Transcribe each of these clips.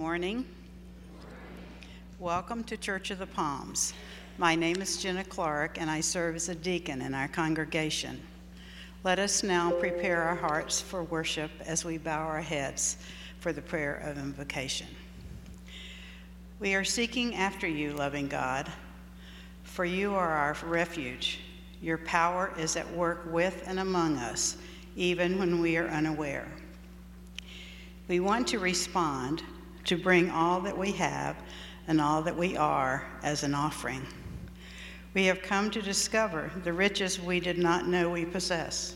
Morning. Welcome to Church of the Palms. My name is Jenna Clark, and I serve as a deacon in our congregation. Let us now prepare our hearts for worship as we bow our heads for the prayer of invocation. We are seeking after you, loving God, for you are our refuge. Your power is at work with and among us, even when we are unaware. We want to respond to bring all that we have and all that we are as an offering. We have come to discover the riches we did not know we possess.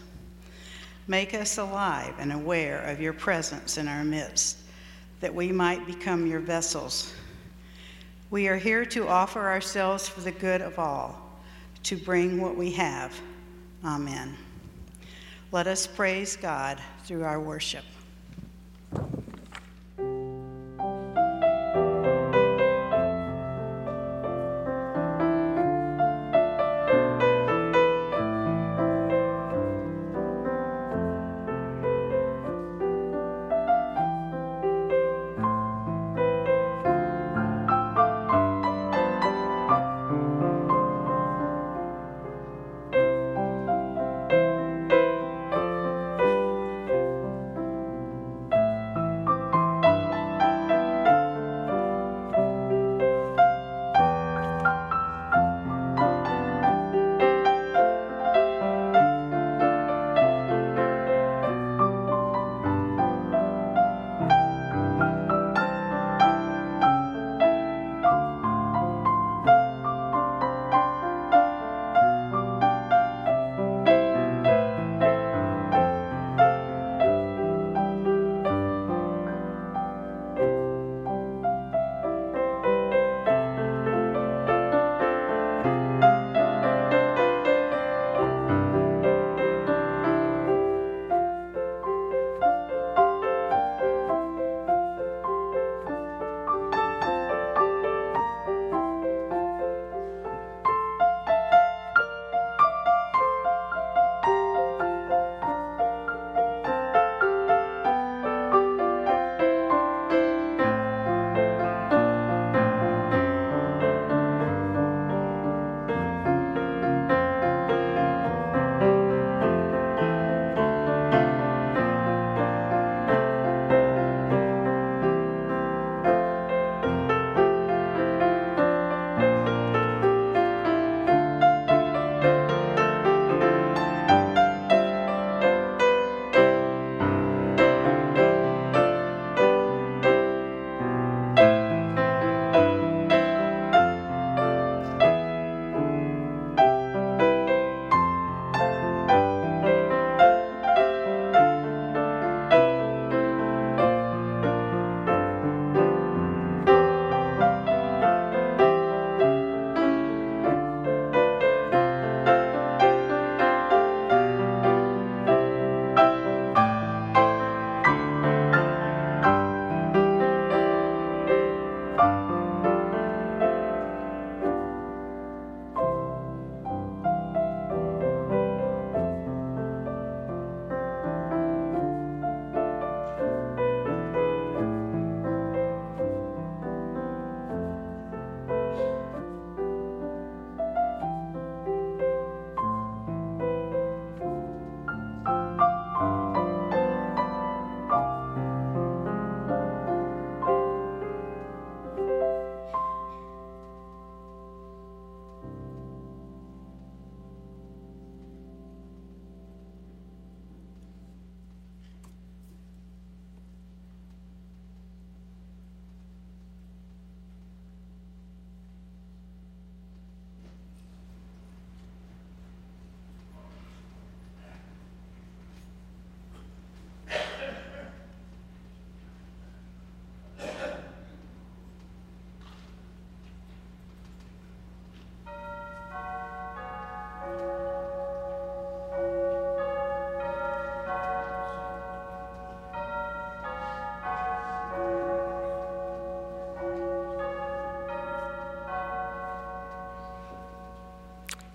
Make us alive and aware of your presence in our midst, that we might become your vessels. We are here to offer ourselves for the good of all to bring what we have. Amen. Let us praise God through our worship.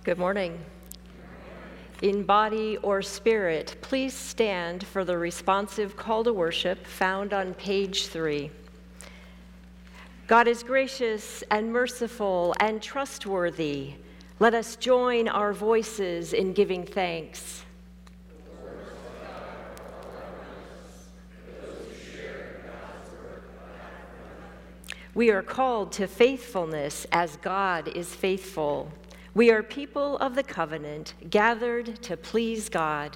Good morning. In body or spirit, please stand for the responsive call to worship found on page three. God is gracious and merciful and trustworthy. Let us join our voices in giving thanks. We are called to faithfulness as God is faithful. We are people of the covenant, gathered to please God.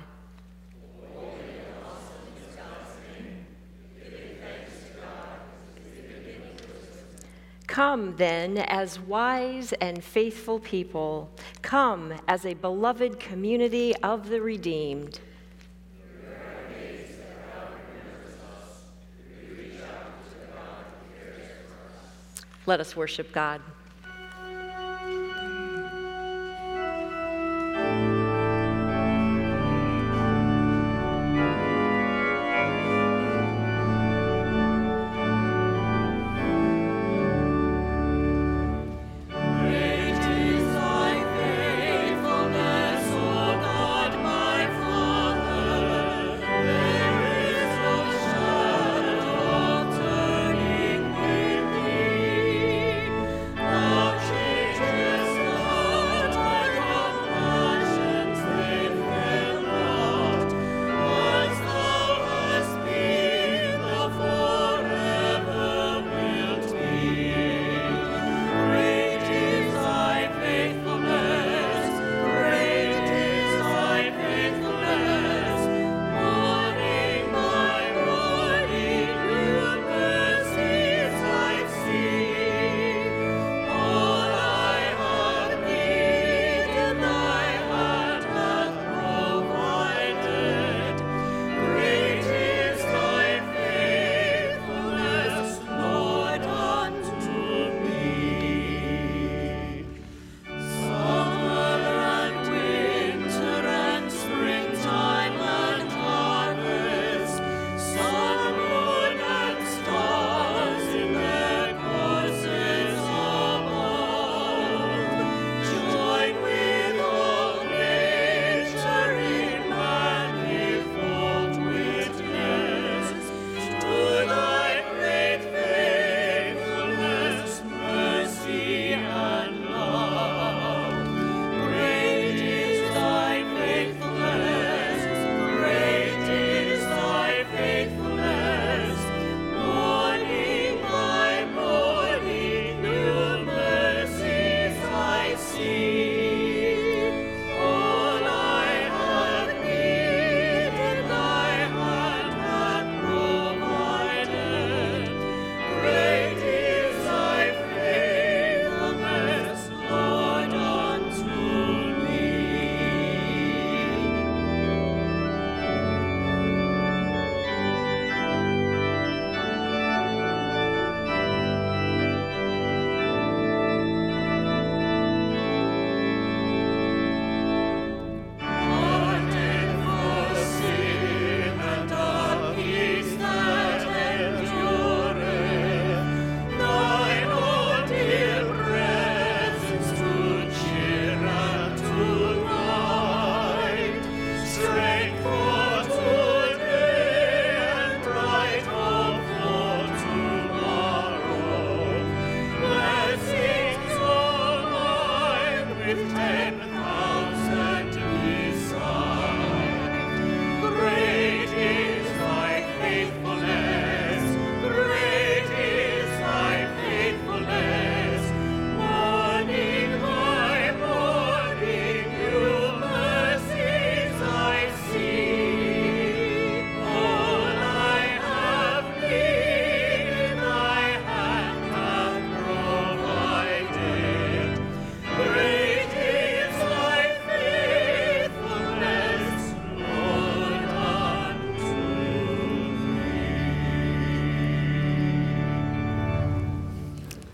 Come then as wise and faithful people. Come as a beloved community of the redeemed. Let us worship God.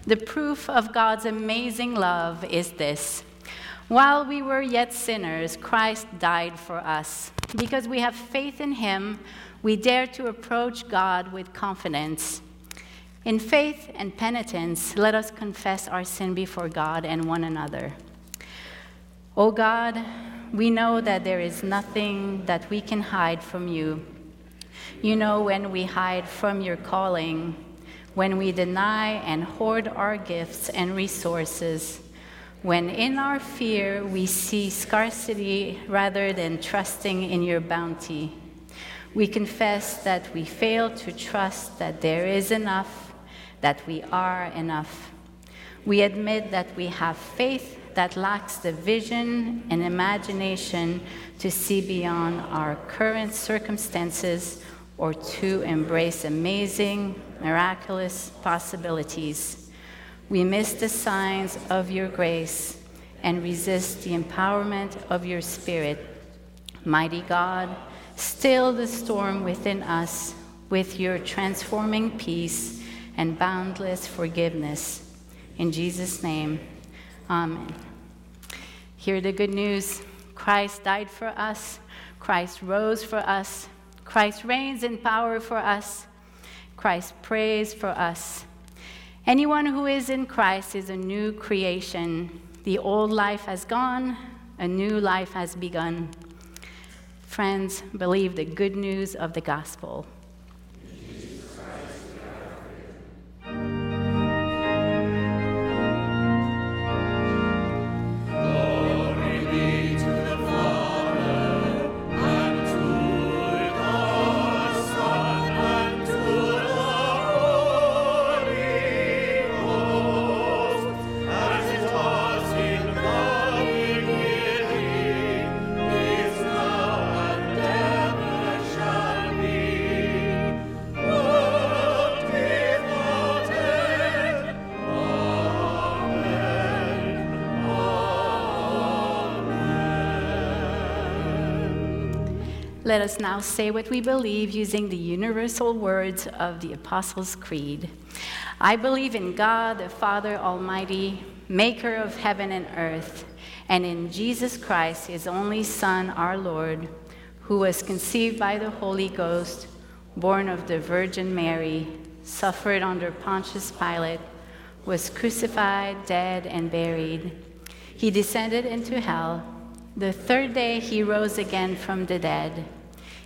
The proof of God's amazing love is this. While we were yet sinners, Christ died for us. Because we have faith in him, we dare to approach God with confidence. In faith and penitence, let us confess our sin before God and one another. O God, we know that there is nothing that we can hide from you. You know when we hide from your calling when we deny and hoard our gifts and resources, when in our fear we see scarcity rather than trusting in your bounty. We confess that we fail to trust that there is enough, that we are enough. We admit that we have faith that lacks the vision and imagination to see beyond our current circumstances or to embrace amazing, miraculous possibilities. We miss the signs of your grace and resist the empowerment of your spirit. Mighty God, still the storm within us with your transforming peace and boundless forgiveness. In Jesus' name, amen. Hear the good news Christ died for us, Christ rose for us, Christ reigns in power for us, Christ prays for us. Anyone who is in Christ is a new creation. The old life has gone, a new life has begun. Friends, believe the good news of the gospel. Let us now say what we believe using the universal words of the Apostles' Creed. I believe in God, the Father Almighty, maker of heaven and earth, and in Jesus Christ, his only Son, our Lord, who was conceived by the Holy Ghost, born of the Virgin Mary, suffered under Pontius Pilate, was crucified, dead, and buried. He descended into hell. The third day he rose again from the dead.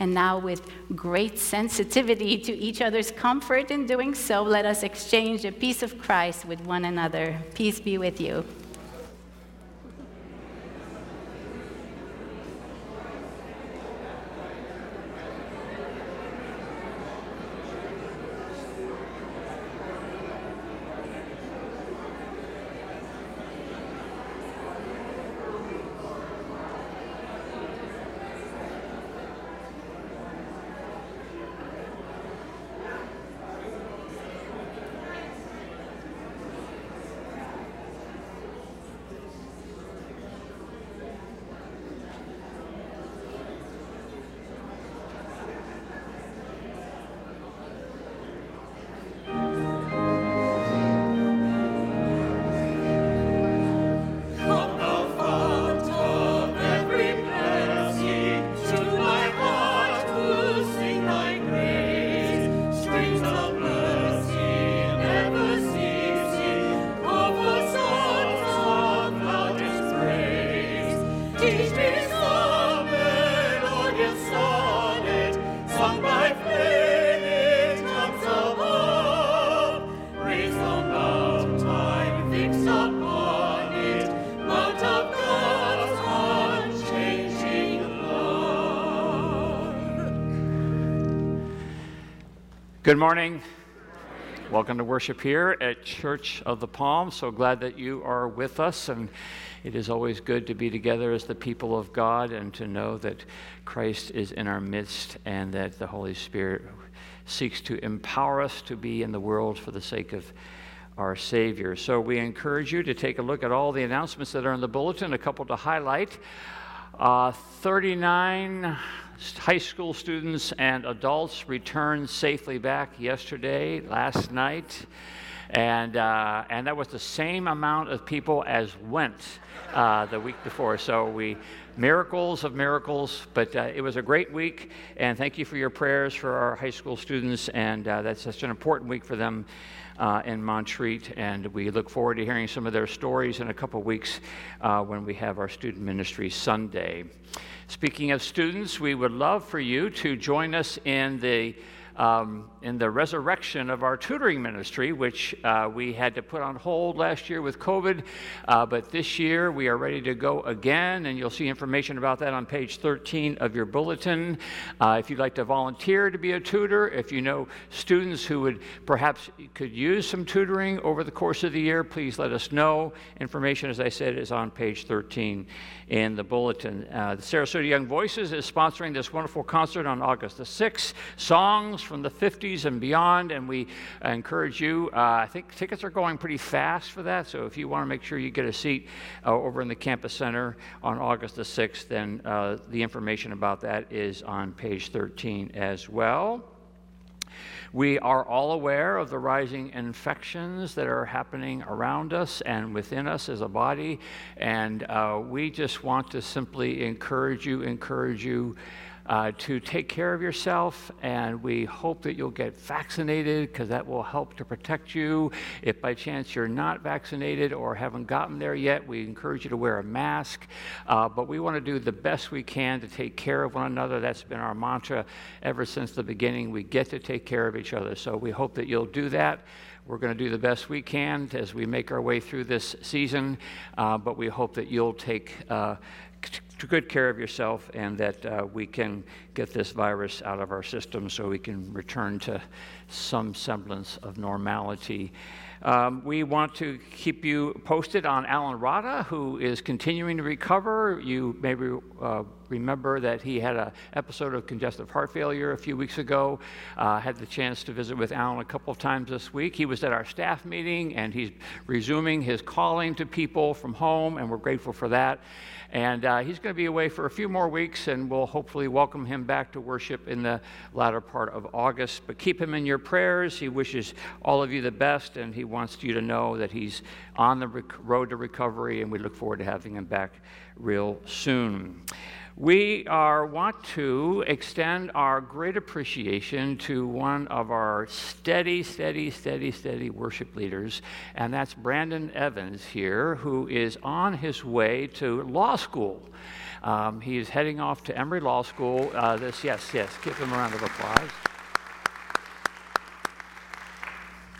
and now with great sensitivity to each other's comfort in doing so, let us exchange the peace of Christ with one another. Peace be with you. Good morning. Welcome to worship here at Church of the Palm. So glad that you are with us. And it is always good to be together as the people of God and to know that Christ is in our midst and that the Holy Spirit seeks to empower us to be in the world for the sake of our Savior. So we encourage you to take a look at all the announcements that are in the bulletin, a couple to highlight. Uh, 39 high school students and adults returned safely back yesterday, last night. And, uh, and that was the same amount of people as went uh, the week before. So we, miracles of miracles, but uh, it was a great week. And thank you for your prayers for our high school students. And uh, that's such an important week for them uh, in Montreat. And we look forward to hearing some of their stories in a couple weeks uh, when we have our Student Ministry Sunday. Speaking of students, we would love for you to join us in the um, in the resurrection of our tutoring ministry, which uh, we had to put on hold last year with COVID. Uh, but this year we are ready to go again, and you'll see information about that on page 13 of your bulletin. Uh, if you'd like to volunteer to be a tutor, if you know students who would perhaps could use some tutoring over the course of the year, please let us know. Information, as I said, is on page 13 in the bulletin. Uh, the Sarasota Young Voices is sponsoring this wonderful concert on August the 6th. Songs from the 50s and beyond, and we encourage you. Uh, I think tickets are going pretty fast for that, so if you want to make sure you get a seat uh, over in the campus center on August the 6th, then uh, the information about that is on page 13 as well. We are all aware of the rising infections that are happening around us and within us as a body, and uh, we just want to simply encourage you, encourage you uh, to take care of yourself, and we hope that you'll get vaccinated because that will help to protect you. If by chance you're not vaccinated or haven't gotten there yet, we encourage you to wear a mask. Uh, but we want to do the best we can to take care of one another. That's been our mantra ever since the beginning. We get to take care of each other. So we hope that you'll do that. We're going to do the best we can as we make our way through this season, uh, but we hope that you'll take uh, good care of yourself and that uh, we can get this virus out of our system so we can return to some semblance of normality. Um, we want to keep you posted on Alan Rada, who is continuing to recover. You maybe uh, remember that he had an episode of congestive heart failure a few weeks ago. Uh, had the chance to visit with Alan a couple of times this week. He was at our staff meeting, and he's resuming his calling to people from home, and we're grateful for that. And uh, he's going to be away for a few more weeks, and we'll hopefully welcome him back to worship in the latter part of August. But keep him in your prayers. He wishes all of you the best, and he wants you to know that he's on the rec- road to recovery, and we look forward to having him back real soon. We are, want to extend our great appreciation to one of our steady, steady, steady, steady worship leaders, and that's Brandon Evans here, who is on his way to law school. Um, he is heading off to Emory Law School. Uh, this, yes, yes, give him a round of applause.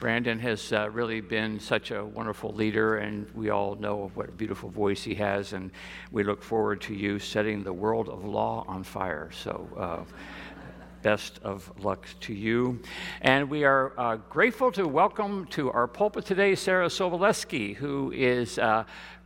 Brandon has uh, really been such a wonderful leader, and we all know what a beautiful voice he has, and we look forward to you setting the world of law on fire. So, uh, best of luck to you. And we are uh, grateful to welcome to our pulpit today Sarah Soboleski, who is uh,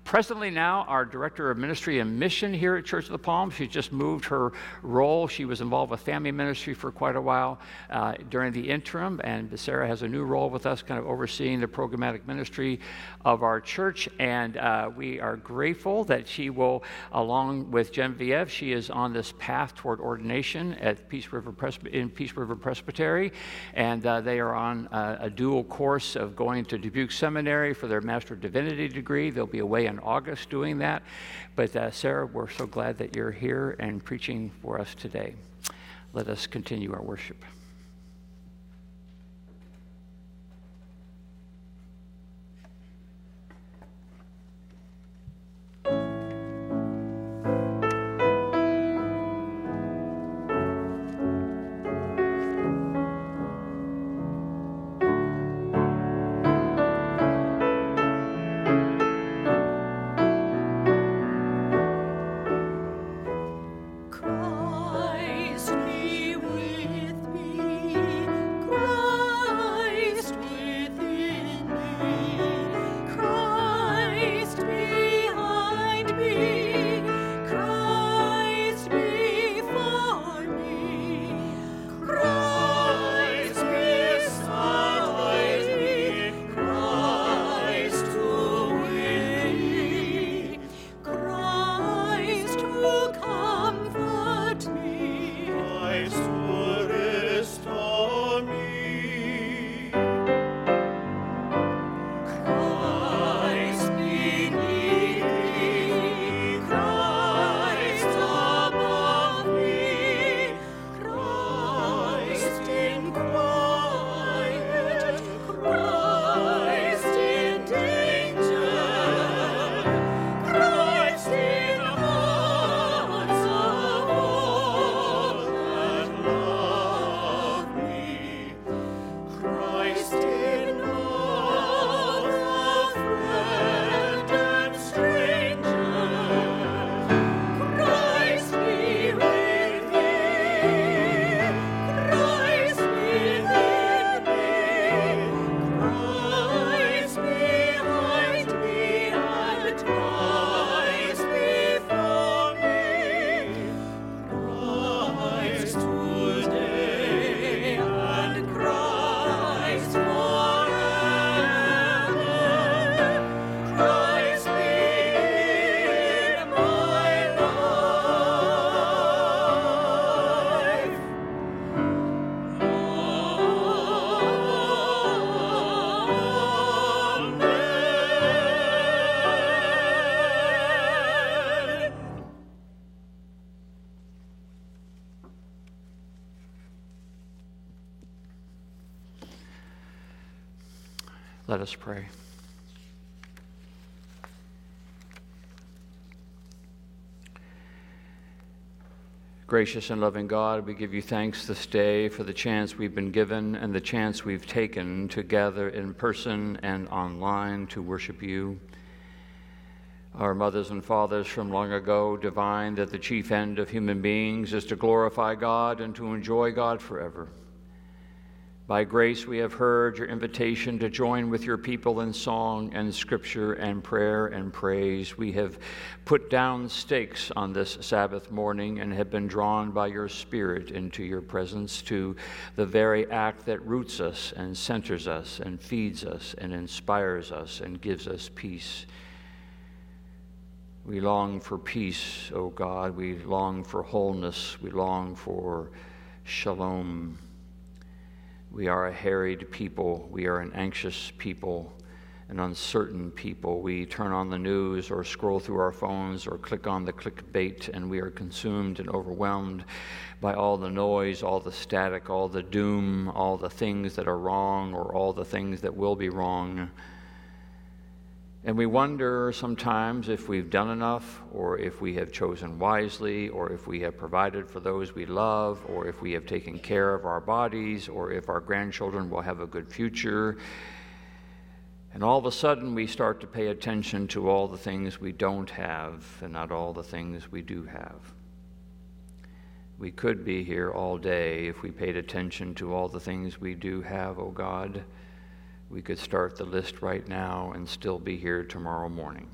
presently now our director of ministry and mission here at Church of the Palm. She just moved her role. She was involved with family ministry for quite a while uh, during the interim, and Sarah has a new role with us, kind of overseeing the programmatic ministry of our church. And uh, we are grateful that she will, along with Genevieve, she is on this path toward ordination at Peace River Presby- in Peace River Presbytery, and uh, they are on a dual course of going to Dubuque Seminary for their Master of Divinity degree. They'll be away in in August doing that. But uh, Sarah, we're so glad that you're here and preaching for us today. Let us continue our worship. Let us pray. Gracious and loving God, we give you thanks this day for the chance we've been given and the chance we've taken to gather in person and online to worship you. Our mothers and fathers from long ago divined that the chief end of human beings is to glorify God and to enjoy God forever. By grace, we have heard your invitation to join with your people in song and scripture and prayer and praise. We have put down stakes on this Sabbath morning and have been drawn by your Spirit into your presence to the very act that roots us and centers us and feeds us and inspires us and gives us peace. We long for peace, O God. We long for wholeness. We long for shalom. We are a harried people. We are an anxious people, an uncertain people. We turn on the news or scroll through our phones or click on the clickbait, and we are consumed and overwhelmed by all the noise, all the static, all the doom, all the things that are wrong or all the things that will be wrong. And we wonder sometimes if we've done enough, or if we have chosen wisely, or if we have provided for those we love, or if we have taken care of our bodies, or if our grandchildren will have a good future. And all of a sudden, we start to pay attention to all the things we don't have and not all the things we do have. We could be here all day if we paid attention to all the things we do have, O oh God. We could start the list right now and still be here tomorrow morning.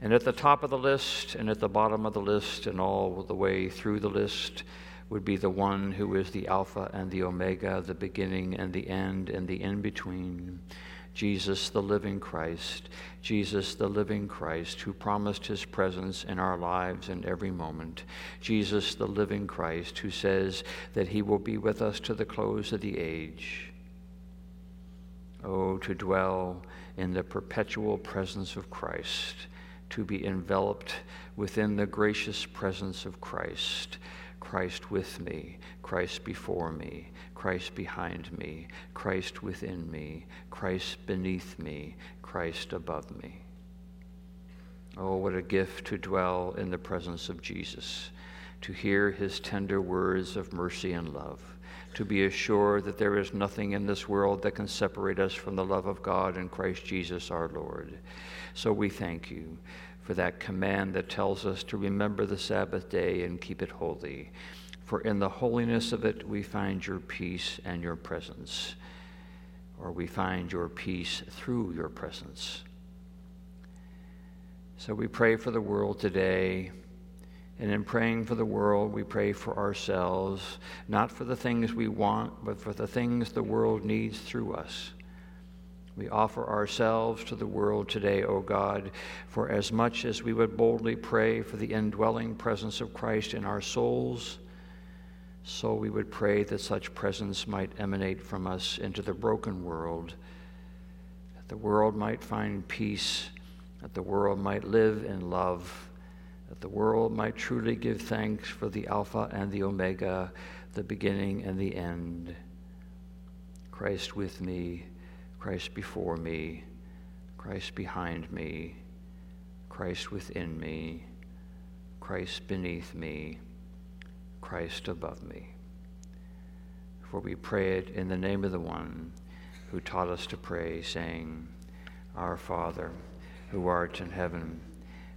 And at the top of the list and at the bottom of the list and all the way through the list would be the one who is the Alpha and the Omega, the beginning and the end and the in between. Jesus, the living Christ, Jesus, the living Christ, who promised his presence in our lives in every moment. Jesus, the living Christ, who says that he will be with us to the close of the age. Oh, to dwell in the perpetual presence of Christ, to be enveloped within the gracious presence of Christ. Christ with me, Christ before me, Christ behind me, Christ within me, Christ beneath me, Christ above me. Oh, what a gift to dwell in the presence of Jesus, to hear his tender words of mercy and love to be assured that there is nothing in this world that can separate us from the love of God in Christ Jesus our Lord. So we thank you for that command that tells us to remember the Sabbath day and keep it holy. For in the holiness of it we find your peace and your presence, or we find your peace through your presence. So we pray for the world today. And in praying for the world, we pray for ourselves, not for the things we want, but for the things the world needs through us. We offer ourselves to the world today, O God, for as much as we would boldly pray for the indwelling presence of Christ in our souls, so we would pray that such presence might emanate from us into the broken world, that the world might find peace, that the world might live in love that the world might truly give thanks for the Alpha and the Omega, the beginning and the end. Christ with me, Christ before me, Christ behind me, Christ within me, Christ beneath me, Christ above me. For we pray it in the name of the one who taught us to pray, saying, Our Father, who art in heaven,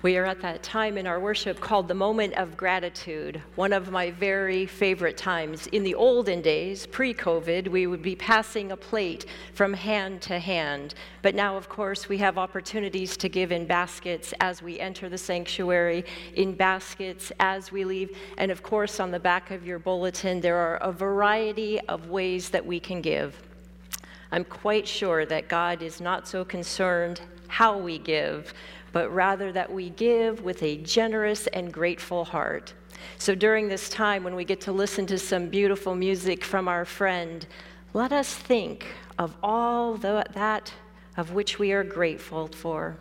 We are at that time in our worship called the moment of gratitude, one of my very favorite times. In the olden days, pre COVID, we would be passing a plate from hand to hand. But now, of course, we have opportunities to give in baskets as we enter the sanctuary, in baskets as we leave. And of course, on the back of your bulletin, there are a variety of ways that we can give. I'm quite sure that God is not so concerned how we give, but rather that we give with a generous and grateful heart. So during this time when we get to listen to some beautiful music from our friend, let us think of all that of which we are grateful for.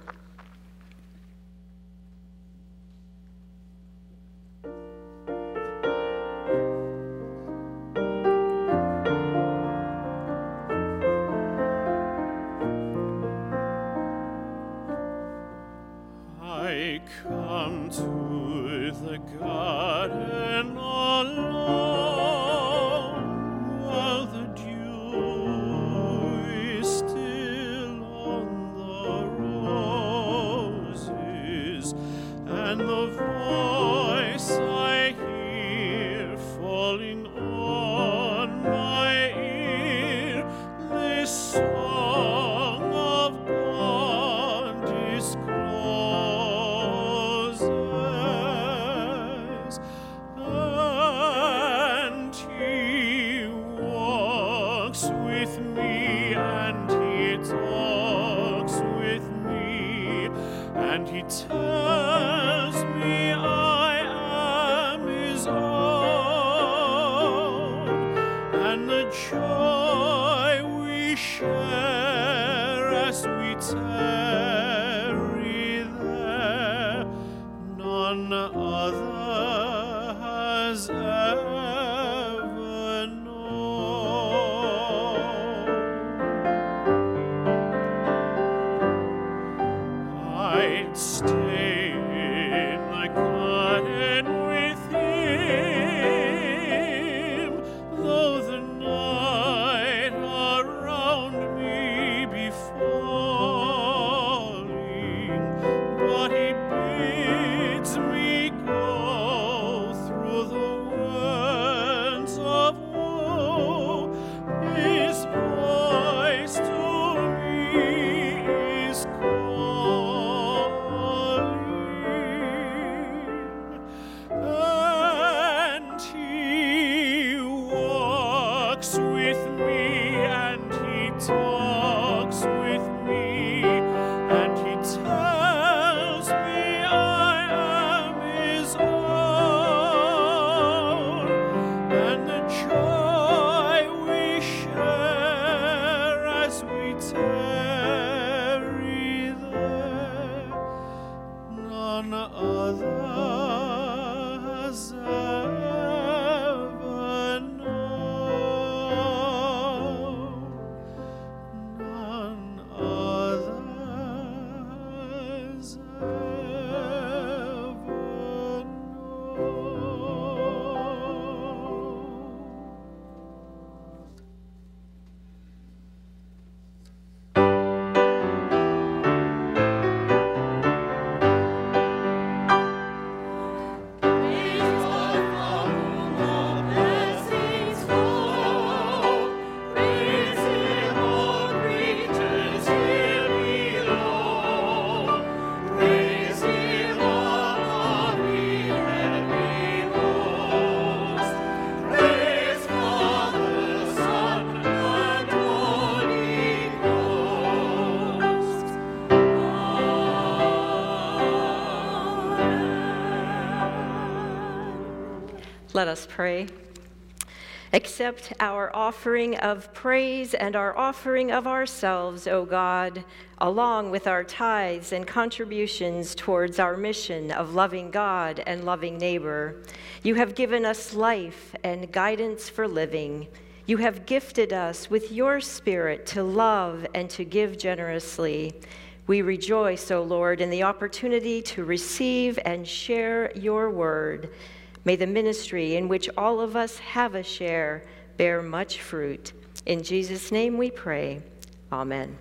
Let us pray. Accept our offering of praise and our offering of ourselves, O God, along with our tithes and contributions towards our mission of loving God and loving neighbor. You have given us life and guidance for living. You have gifted us with your Spirit to love and to give generously. We rejoice, O Lord, in the opportunity to receive and share your word. May the ministry in which all of us have a share bear much fruit. In Jesus' name we pray. Amen.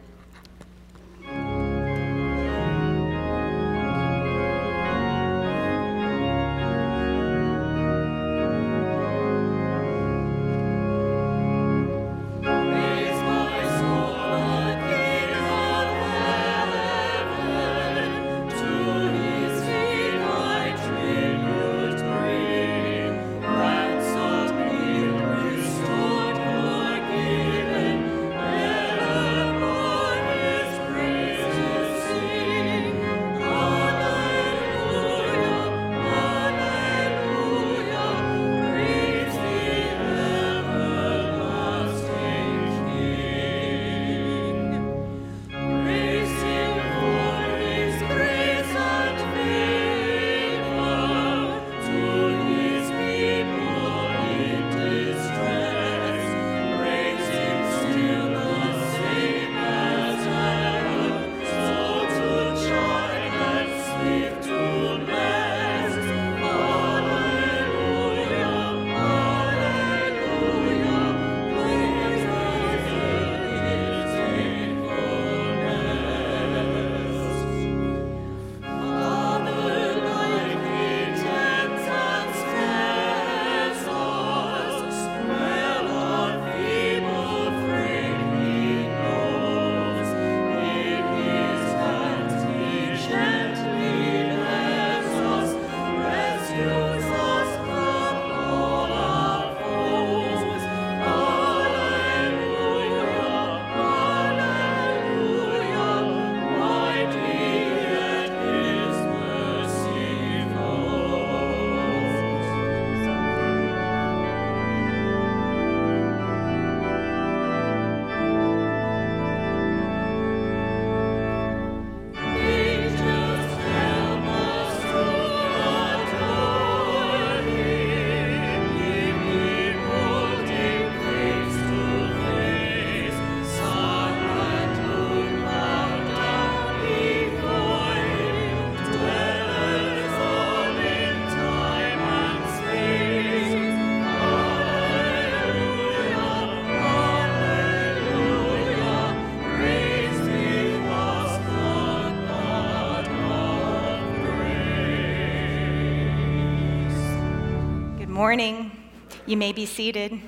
You may be seated.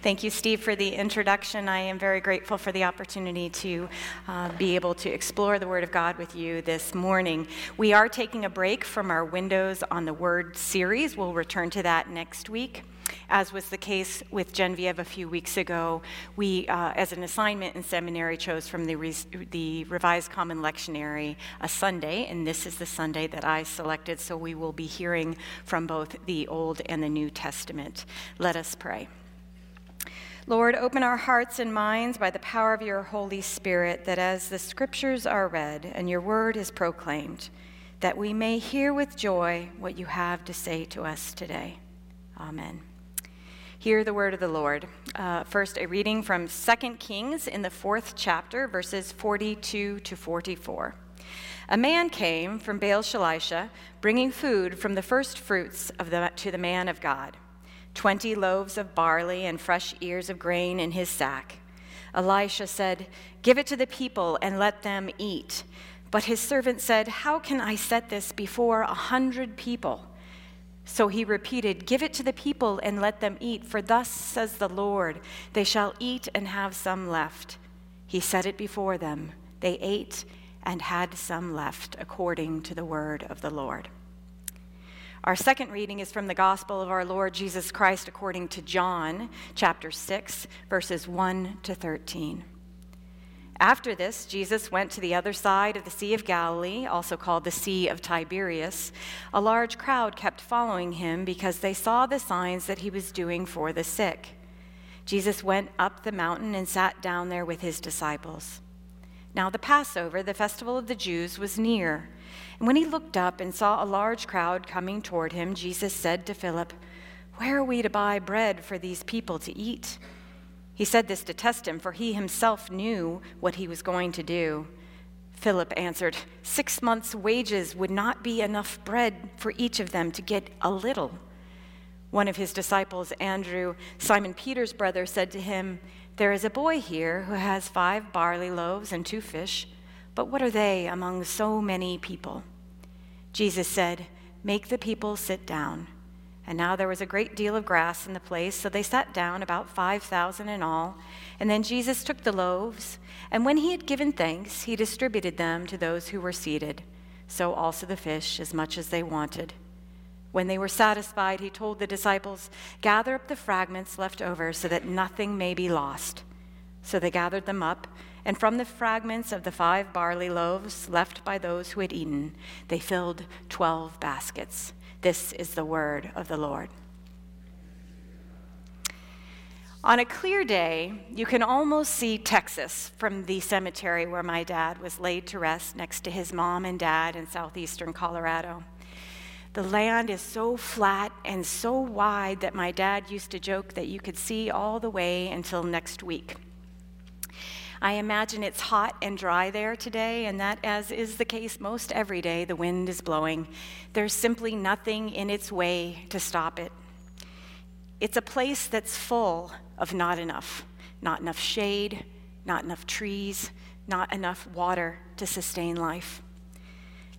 Thank you, Steve, for the introduction. I am very grateful for the opportunity to uh, be able to explore the Word of God with you this morning. We are taking a break from our Windows on the Word series. We'll return to that next week. As was the case with Genevieve a few weeks ago, we, uh, as an assignment in seminary, chose from the, Re- the Revised Common Lectionary a Sunday, and this is the Sunday that I selected, so we will be hearing from both the Old and the New Testament. Let us pray. Lord, open our hearts and minds by the power of your Holy Spirit, that as the scriptures are read and your word is proclaimed, that we may hear with joy what you have to say to us today. Amen. Hear the word of the Lord. Uh, first, a reading from 2 Kings in the fourth chapter, verses 42 to 44. A man came from Baal Shalisha, bringing food from the first fruits of the, to the man of God 20 loaves of barley and fresh ears of grain in his sack. Elisha said, Give it to the people and let them eat. But his servant said, How can I set this before a hundred people? So he repeated, Give it to the people and let them eat, for thus says the Lord, they shall eat and have some left. He set it before them. They ate and had some left, according to the word of the Lord. Our second reading is from the Gospel of our Lord Jesus Christ according to John, chapter 6, verses 1 to 13. After this, Jesus went to the other side of the Sea of Galilee, also called the Sea of Tiberias. A large crowd kept following him because they saw the signs that he was doing for the sick. Jesus went up the mountain and sat down there with his disciples. Now, the Passover, the festival of the Jews, was near. When he looked up and saw a large crowd coming toward him, Jesus said to Philip, Where are we to buy bread for these people to eat? He said this to test him, for he himself knew what he was going to do. Philip answered, Six months' wages would not be enough bread for each of them to get a little. One of his disciples, Andrew, Simon Peter's brother, said to him, There is a boy here who has five barley loaves and two fish, but what are they among so many people? Jesus said, Make the people sit down. And now there was a great deal of grass in the place, so they sat down, about 5,000 in all. And then Jesus took the loaves, and when he had given thanks, he distributed them to those who were seated, so also the fish, as much as they wanted. When they were satisfied, he told the disciples, Gather up the fragments left over, so that nothing may be lost. So they gathered them up, and from the fragments of the five barley loaves left by those who had eaten, they filled twelve baskets. This is the word of the Lord. On a clear day, you can almost see Texas from the cemetery where my dad was laid to rest next to his mom and dad in southeastern Colorado. The land is so flat and so wide that my dad used to joke that you could see all the way until next week. I imagine it's hot and dry there today, and that, as is the case most every day, the wind is blowing. There's simply nothing in its way to stop it. It's a place that's full of not enough not enough shade, not enough trees, not enough water to sustain life.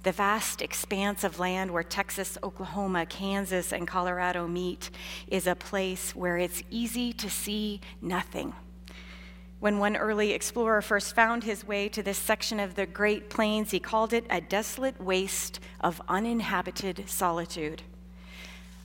The vast expanse of land where Texas, Oklahoma, Kansas, and Colorado meet is a place where it's easy to see nothing when one early explorer first found his way to this section of the Great Plains, he called it a desolate waste of uninhabited solitude.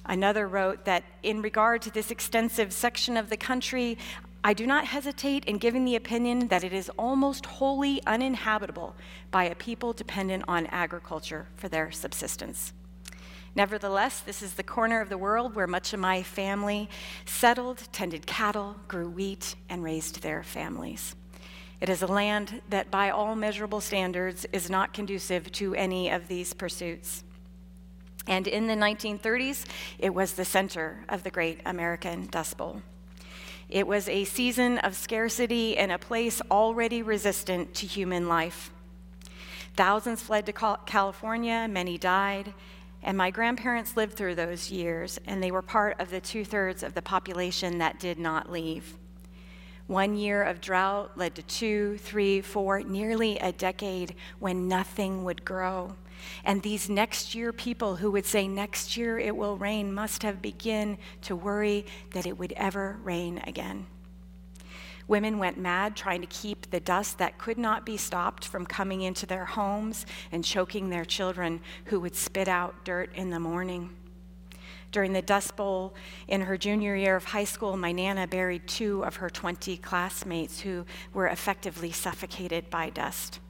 Another wrote that in regard to this extensive section of the country, I do not hesitate in giving the opinion that it is almost wholly uninhabitable by a people dependent on agriculture for their subsistence. Nevertheless, this is the corner of the world where much of my family settled, tended cattle, grew wheat, and raised their families. It is a land that, by all measurable standards, is not conducive to any of these pursuits. And in the 1930s, it was the center of the great American Dust Bowl. It was a season of scarcity in a place already resistant to human life. Thousands fled to California, many died, and my grandparents lived through those years, and they were part of the two thirds of the population that did not leave. One year of drought led to two, three, four, nearly a decade when nothing would grow. And these next year people who would say next year it will rain must have begun to worry that it would ever rain again. Women went mad trying to keep the dust that could not be stopped from coming into their homes and choking their children who would spit out dirt in the morning. During the Dust Bowl in her junior year of high school, my Nana buried two of her 20 classmates who were effectively suffocated by dust.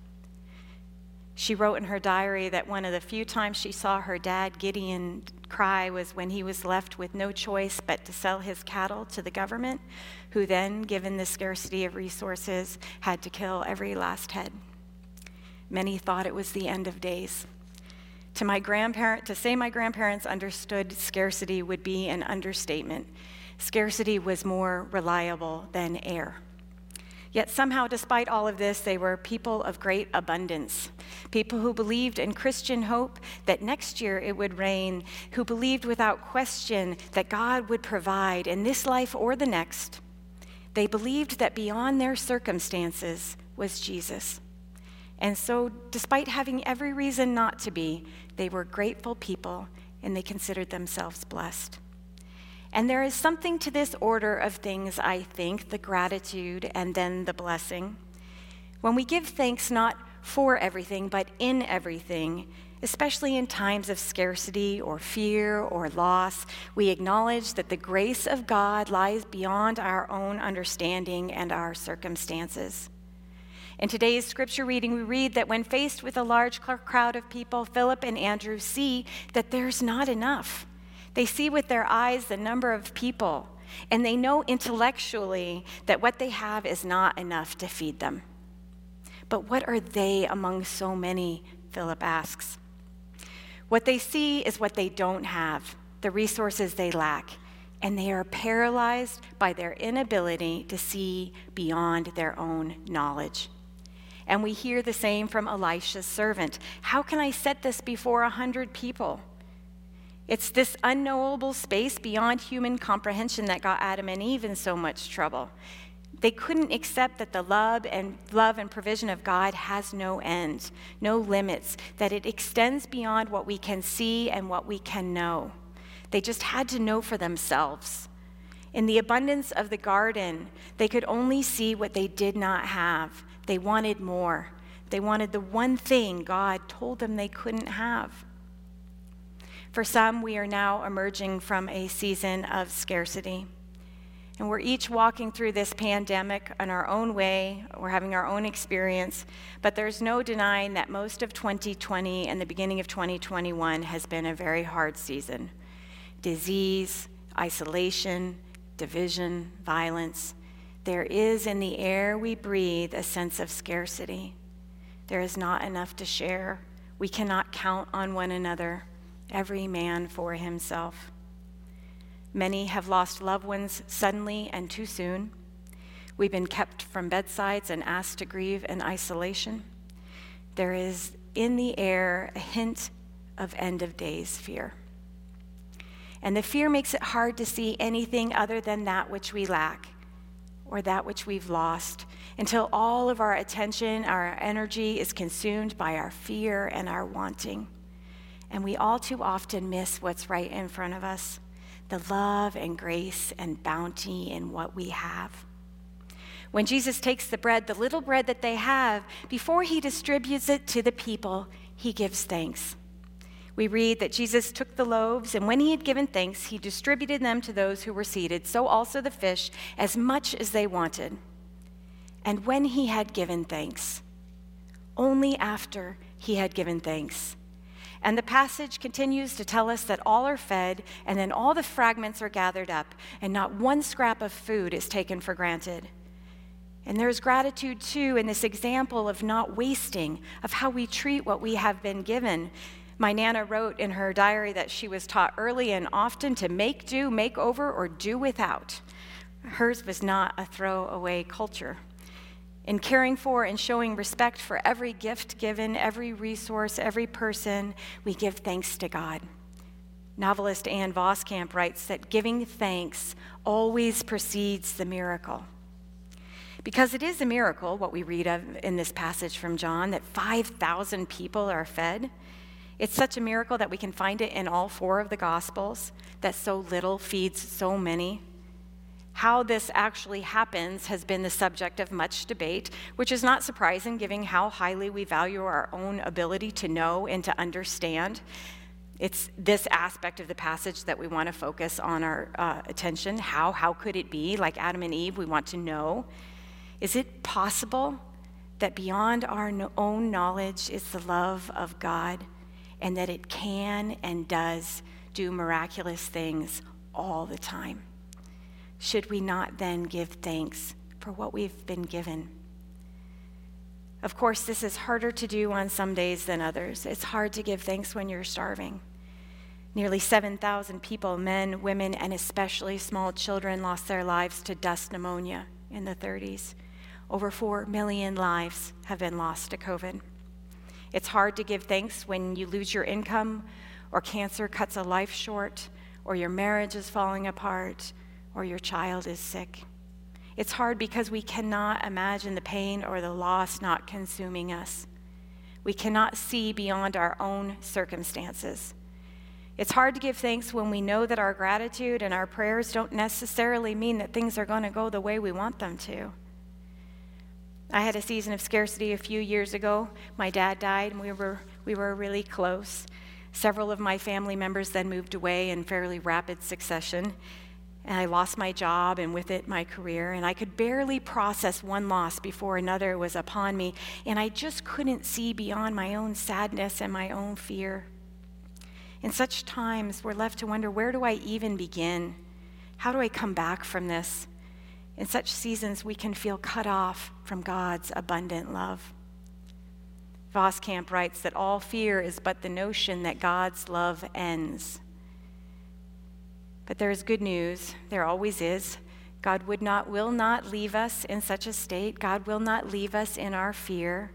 She wrote in her diary that one of the few times she saw her dad, Gideon, cry was when he was left with no choice but to sell his cattle to the government, who then, given the scarcity of resources, had to kill every last head. Many thought it was the end of days. To my grandparent, to say my grandparents understood scarcity would be an understatement. Scarcity was more reliable than air. Yet somehow, despite all of this, they were people of great abundance. People who believed in Christian hope that next year it would rain, who believed without question that God would provide in this life or the next. They believed that beyond their circumstances was Jesus. And so, despite having every reason not to be, they were grateful people and they considered themselves blessed. And there is something to this order of things, I think the gratitude and then the blessing. When we give thanks not for everything, but in everything, especially in times of scarcity or fear or loss, we acknowledge that the grace of God lies beyond our own understanding and our circumstances. In today's scripture reading, we read that when faced with a large crowd of people, Philip and Andrew see that there's not enough. They see with their eyes the number of people, and they know intellectually that what they have is not enough to feed them. But what are they among so many? Philip asks. What they see is what they don't have, the resources they lack, and they are paralyzed by their inability to see beyond their own knowledge. And we hear the same from Elisha's servant How can I set this before a hundred people? It's this unknowable space beyond human comprehension that got Adam and Eve in so much trouble. They couldn't accept that the love and love and provision of God has no end, no limits, that it extends beyond what we can see and what we can know. They just had to know for themselves. In the abundance of the garden, they could only see what they did not have. They wanted more. They wanted the one thing God told them they couldn't have. For some, we are now emerging from a season of scarcity. And we're each walking through this pandemic in our own way. We're having our own experience. But there's no denying that most of 2020 and the beginning of 2021 has been a very hard season. Disease, isolation, division, violence, there is in the air we breathe a sense of scarcity. There is not enough to share. We cannot count on one another, every man for himself. Many have lost loved ones suddenly and too soon. We've been kept from bedsides and asked to grieve in isolation. There is in the air a hint of end of days fear. And the fear makes it hard to see anything other than that which we lack or that which we've lost until all of our attention, our energy is consumed by our fear and our wanting. And we all too often miss what's right in front of us the love and grace and bounty in what we have. When Jesus takes the bread, the little bread that they have, before he distributes it to the people, he gives thanks we read that Jesus took the loaves, and when he had given thanks, he distributed them to those who were seated, so also the fish, as much as they wanted. And when he had given thanks, only after he had given thanks. And the passage continues to tell us that all are fed, and then all the fragments are gathered up, and not one scrap of food is taken for granted. And there's gratitude too in this example of not wasting, of how we treat what we have been given. My Nana wrote in her diary that she was taught early and often to make do, make over, or do without. Hers was not a throwaway culture. In caring for and showing respect for every gift given, every resource, every person, we give thanks to God. Novelist Ann Voskamp writes that giving thanks always precedes the miracle. Because it is a miracle, what we read of in this passage from John, that 5,000 people are fed. It's such a miracle that we can find it in all four of the Gospels, that so little feeds so many. How this actually happens has been the subject of much debate, which is not surprising given how highly we value our own ability to know and to understand. It's this aspect of the passage that we want to focus on our uh, attention. How? How could it be? Like Adam and Eve, we want to know. Is it possible that beyond our own knowledge is the love of God and that it can and does do miraculous things all the time? Should we not then give thanks for what we've been given? Of course, this is harder to do on some days than others. It's hard to give thanks when you're starving. Nearly 7,000 people, men, women, and especially small children, lost their lives to dust pneumonia in the 30s. Over 4 million lives have been lost to COVID. It's hard to give thanks when you lose your income, or cancer cuts a life short, or your marriage is falling apart, or your child is sick. It's hard because we cannot imagine the pain or the loss not consuming us. We cannot see beyond our own circumstances. It's hard to give thanks when we know that our gratitude and our prayers don't necessarily mean that things are going to go the way we want them to. I had a season of scarcity a few years ago. My dad died, and we were, we were really close. Several of my family members then moved away in fairly rapid succession and I lost my job and with it my career, and I could barely process one loss before another was upon me, and I just couldn't see beyond my own sadness and my own fear. In such times, we're left to wonder where do I even begin? How do I come back from this? In such seasons, we can feel cut off from God's abundant love. Voskamp writes that all fear is but the notion that God's love ends. But there is good news. There always is. God would not, will not leave us in such a state. God will not leave us in our fear.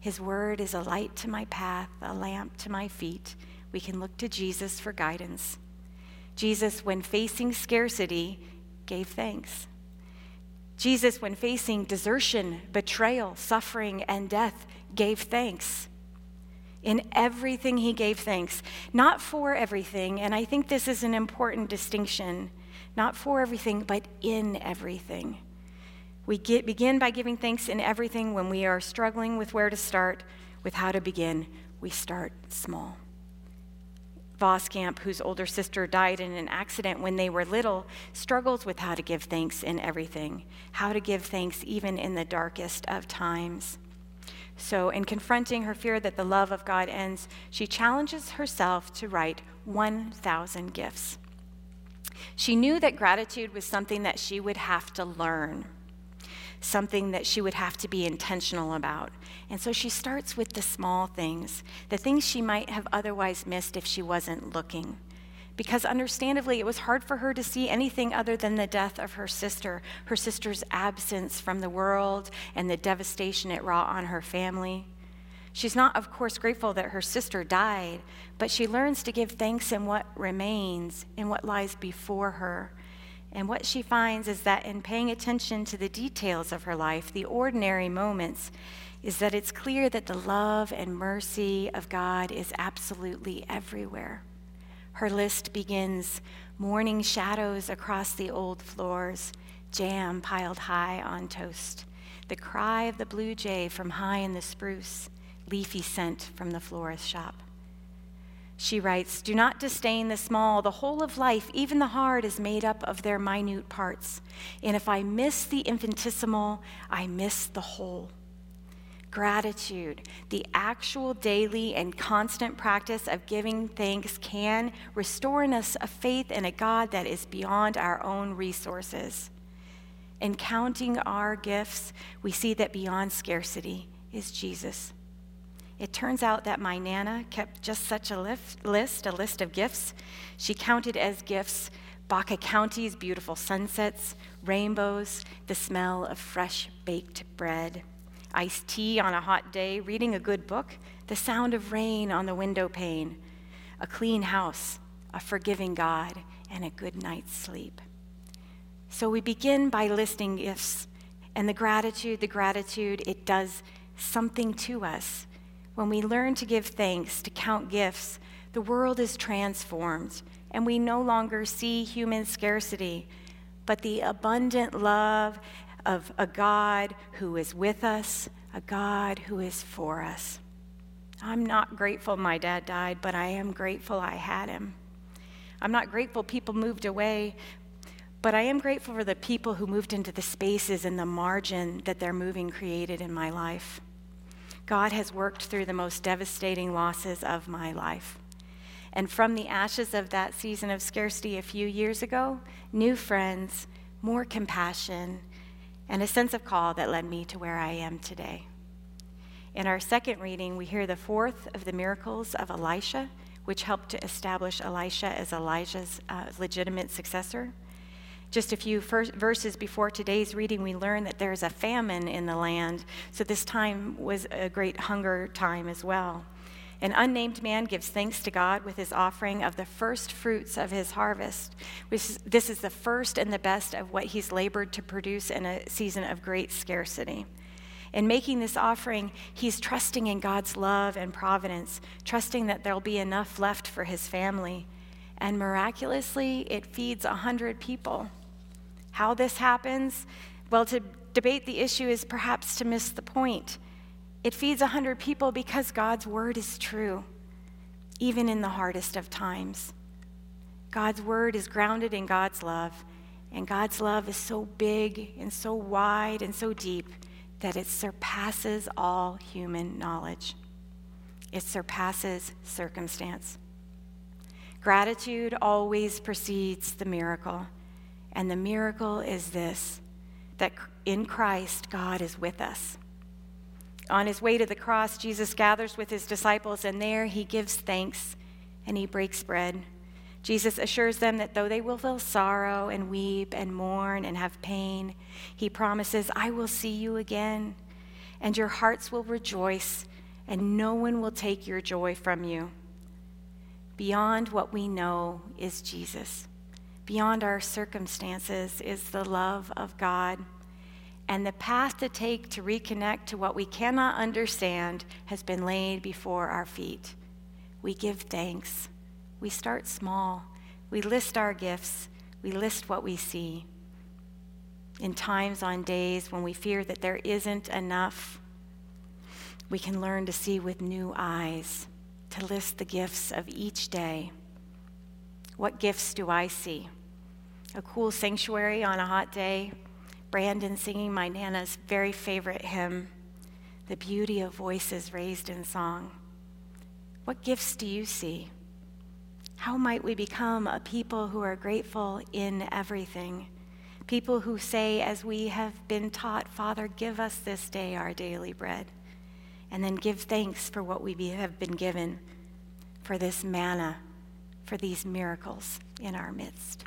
His word is a light to my path, a lamp to my feet. We can look to Jesus for guidance. Jesus, when facing scarcity, gave thanks. Jesus, when facing desertion, betrayal, suffering, and death, gave thanks. In everything, he gave thanks. Not for everything, and I think this is an important distinction. Not for everything, but in everything. We get, begin by giving thanks in everything when we are struggling with where to start, with how to begin. We start small. Voskamp, whose older sister died in an accident when they were little, struggles with how to give thanks in everything, how to give thanks even in the darkest of times. So, in confronting her fear that the love of God ends, she challenges herself to write 1,000 gifts. She knew that gratitude was something that she would have to learn, something that she would have to be intentional about. And so she starts with the small things, the things she might have otherwise missed if she wasn't looking because understandably it was hard for her to see anything other than the death of her sister, her sister's absence from the world, and the devastation it wrought on her family. She's not, of course, grateful that her sister died, but she learns to give thanks in what remains, in what lies before her. And what she finds is that in paying attention to the details of her life, the ordinary moments, is that it's clear that the love and mercy of God is absolutely everywhere. Her list begins morning shadows across the old floors, jam piled high on toast, the cry of the blue jay from high in the spruce, leafy scent from the florist shop. She writes, Do not disdain the small. The whole of life, even the hard, is made up of their minute parts. And if I miss the infinitesimal, I miss the whole gratitude, the actual daily and constant practice of giving thanks can restore in us a faith in a God that is beyond our own resources. In counting our gifts, we see that beyond scarcity is Jesus. It turns out that my Nana kept just such a list, a list of gifts. She counted as gifts Baca County's beautiful sunsets, rainbows, the smell of fresh baked bread iced tea on a hot day, reading a good book, the sound of rain on the window pane, a clean house, a forgiving God, and a good night's sleep. So we begin by listing gifts And the gratitude, the gratitude, it does something to us. When we learn to give thanks, to count gifts, the world is transformed, and we no longer see human scarcity, but the abundant love of a God who is with us, a God who is for us. I'm not grateful my dad died, but I am grateful I had him. I'm not grateful people moved away, but I am grateful for the people who moved into the spaces and the margin that their moving created in my life. God has worked through the most devastating losses of my life. And from the ashes of that season of scarcity a few years ago, new friends, more compassion, and a sense of call that led me to where I am today. In our second reading, we hear the fourth of the miracles of Elisha, which helped to establish Elisha as Elijah's uh, legitimate successor. Just a few verses before today's reading, we learn that there's a famine in the land, so this time was a great hunger time as well. An unnamed man gives thanks to God with his offering of the first fruits of his harvest. This is the first and the best of what he's labored to produce in a season of great scarcity. In making this offering, he's trusting in God's love and providence, trusting that there'll be enough left for his family. And miraculously, it feeds a hundred people. How this happens? Well, to debate the issue is perhaps to miss the point. It feeds a 100 people because God's word is true, even in the hardest of times. God's word is grounded in God's love, and God's love is so big and so wide and so deep that it surpasses all human knowledge. It surpasses circumstance. Gratitude always precedes the miracle. And the miracle is this that in Christ, God is with us. On his way to the cross, Jesus gathers with his disciples, and there he gives thanks and he breaks bread. Jesus assures them that though they will feel sorrow and weep and mourn and have pain, he promises, I will see you again, and your hearts will rejoice, and no one will take your joy from you. Beyond what we know is Jesus beyond our circumstances is the love of God. And the path to take to reconnect to what we cannot understand has been laid before our feet. We give thanks. We start small. We list our gifts. We list what we see. In times on days when we fear that there isn't enough, we can learn to see with new eyes, to list the gifts of each day. What gifts do I see? A cool sanctuary on a hot day, Brandon singing my Nana's very favorite hymn, The Beauty of Voices Raised in Song. What gifts do you see? How might we become a people who are grateful in everything? People who say, as we have been taught, Father, give us this day our daily bread. And then give thanks for what we have been given, for this manna, for these miracles in our midst.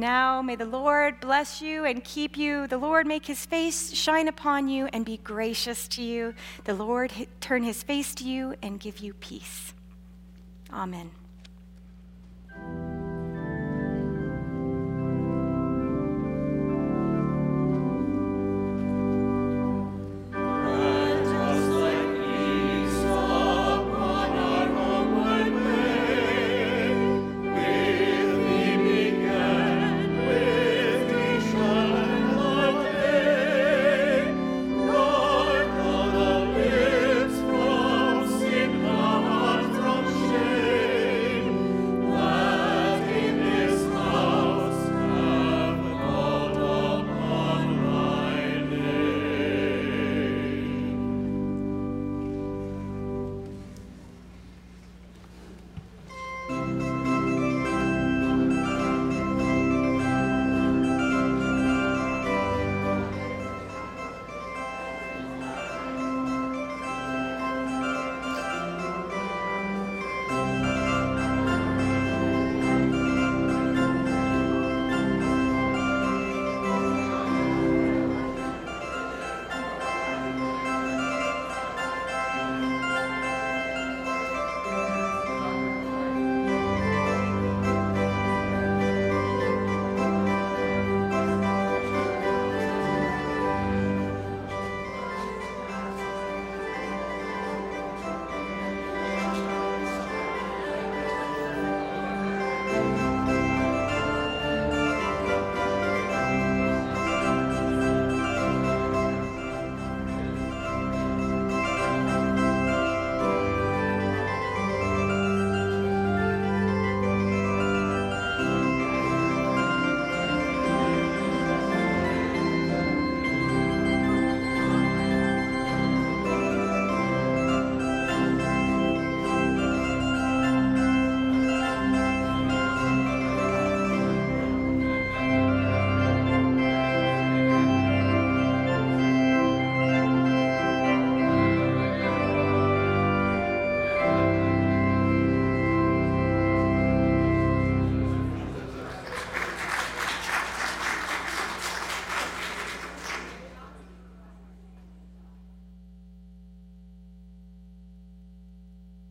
Now may the Lord bless you and keep you. The Lord make his face shine upon you and be gracious to you. The Lord turn his face to you and give you peace. Amen.